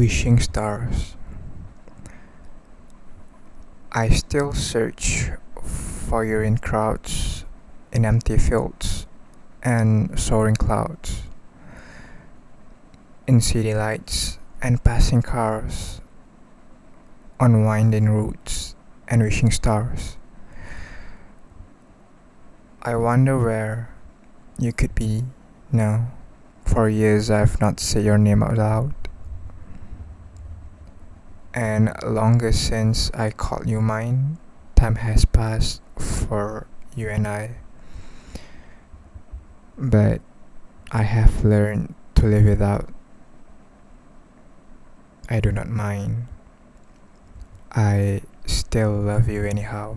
Wishing stars. I still search for you in crowds, in empty fields, and soaring clouds, in city lights and passing cars, on winding routes and wishing stars. I wonder where you could be now. For years I've not said your name out loud. And longer since I called you mine, time has passed for you and I. But I have learned to live without. I do not mind. I still love you anyhow.